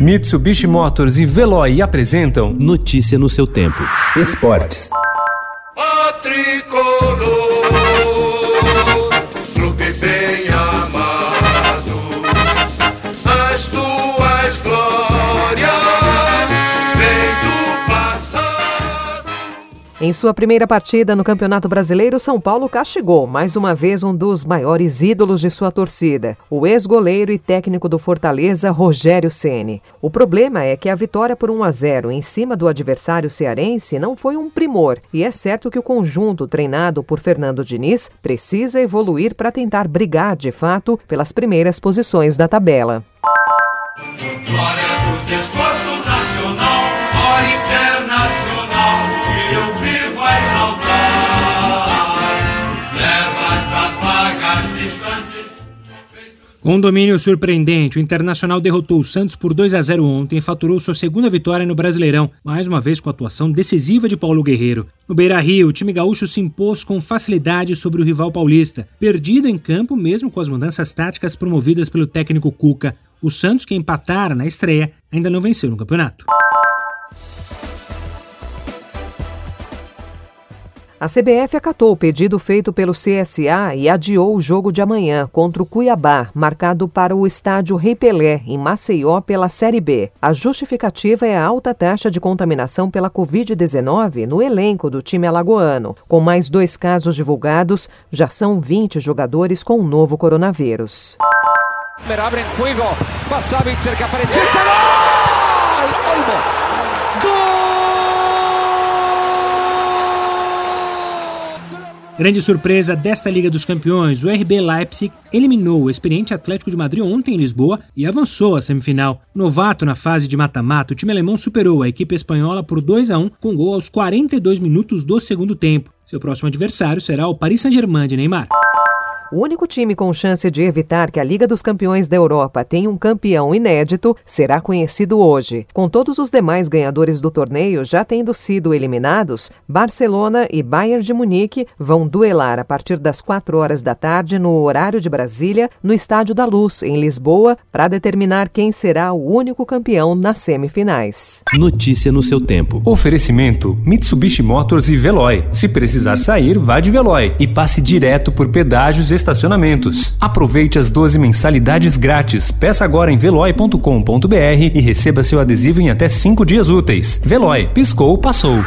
Mitsubishi Motors e Veloy apresentam Notícia no seu tempo. Esportes. A tricolor. Em sua primeira partida no Campeonato Brasileiro, São Paulo castigou mais uma vez um dos maiores ídolos de sua torcida, o ex-goleiro e técnico do Fortaleza, Rogério Ceni. O problema é que a vitória por 1 a 0 em cima do adversário cearense não foi um primor, e é certo que o conjunto treinado por Fernando Diniz precisa evoluir para tentar brigar de fato pelas primeiras posições da tabela. Glória do desporto nacional, Com um domínio surpreendente, o Internacional derrotou o Santos por 2 a 0 ontem e faturou sua segunda vitória no Brasileirão, mais uma vez com a atuação decisiva de Paulo Guerreiro. No Beira-Rio, o time gaúcho se impôs com facilidade sobre o rival paulista, perdido em campo mesmo com as mudanças táticas promovidas pelo técnico Cuca. O Santos, que empatara na estreia, ainda não venceu no campeonato. A CBF acatou o pedido feito pelo CSA e adiou o jogo de amanhã contra o Cuiabá, marcado para o estádio Rei Pelé, em Maceió, pela Série B. A justificativa é a alta taxa de contaminação pela Covid-19 no elenco do time alagoano. Com mais dois casos divulgados, já são 20 jogadores com o novo coronavírus. Abre que! Grande surpresa desta Liga dos Campeões, o RB Leipzig eliminou o experiente Atlético de Madrid ontem em Lisboa e avançou à semifinal. Novato na fase de mata-mata, o time alemão superou a equipe espanhola por 2 a 1 com gol aos 42 minutos do segundo tempo. Seu próximo adversário será o Paris Saint-Germain de Neymar. O único time com chance de evitar que a Liga dos Campeões da Europa tenha um campeão inédito será conhecido hoje. Com todos os demais ganhadores do torneio já tendo sido eliminados, Barcelona e Bayern de Munique vão duelar a partir das 4 horas da tarde no horário de Brasília, no Estádio da Luz, em Lisboa, para determinar quem será o único campeão nas semifinais. Notícia no seu tempo. Oferecimento: Mitsubishi Motors e Veloy. Se precisar sair, vá de Veloy e passe direto por pedágios estacionamentos. Aproveite as 12 mensalidades grátis. Peça agora em veloy.com.br e receba seu adesivo em até 5 dias úteis. Veloy, piscou, passou.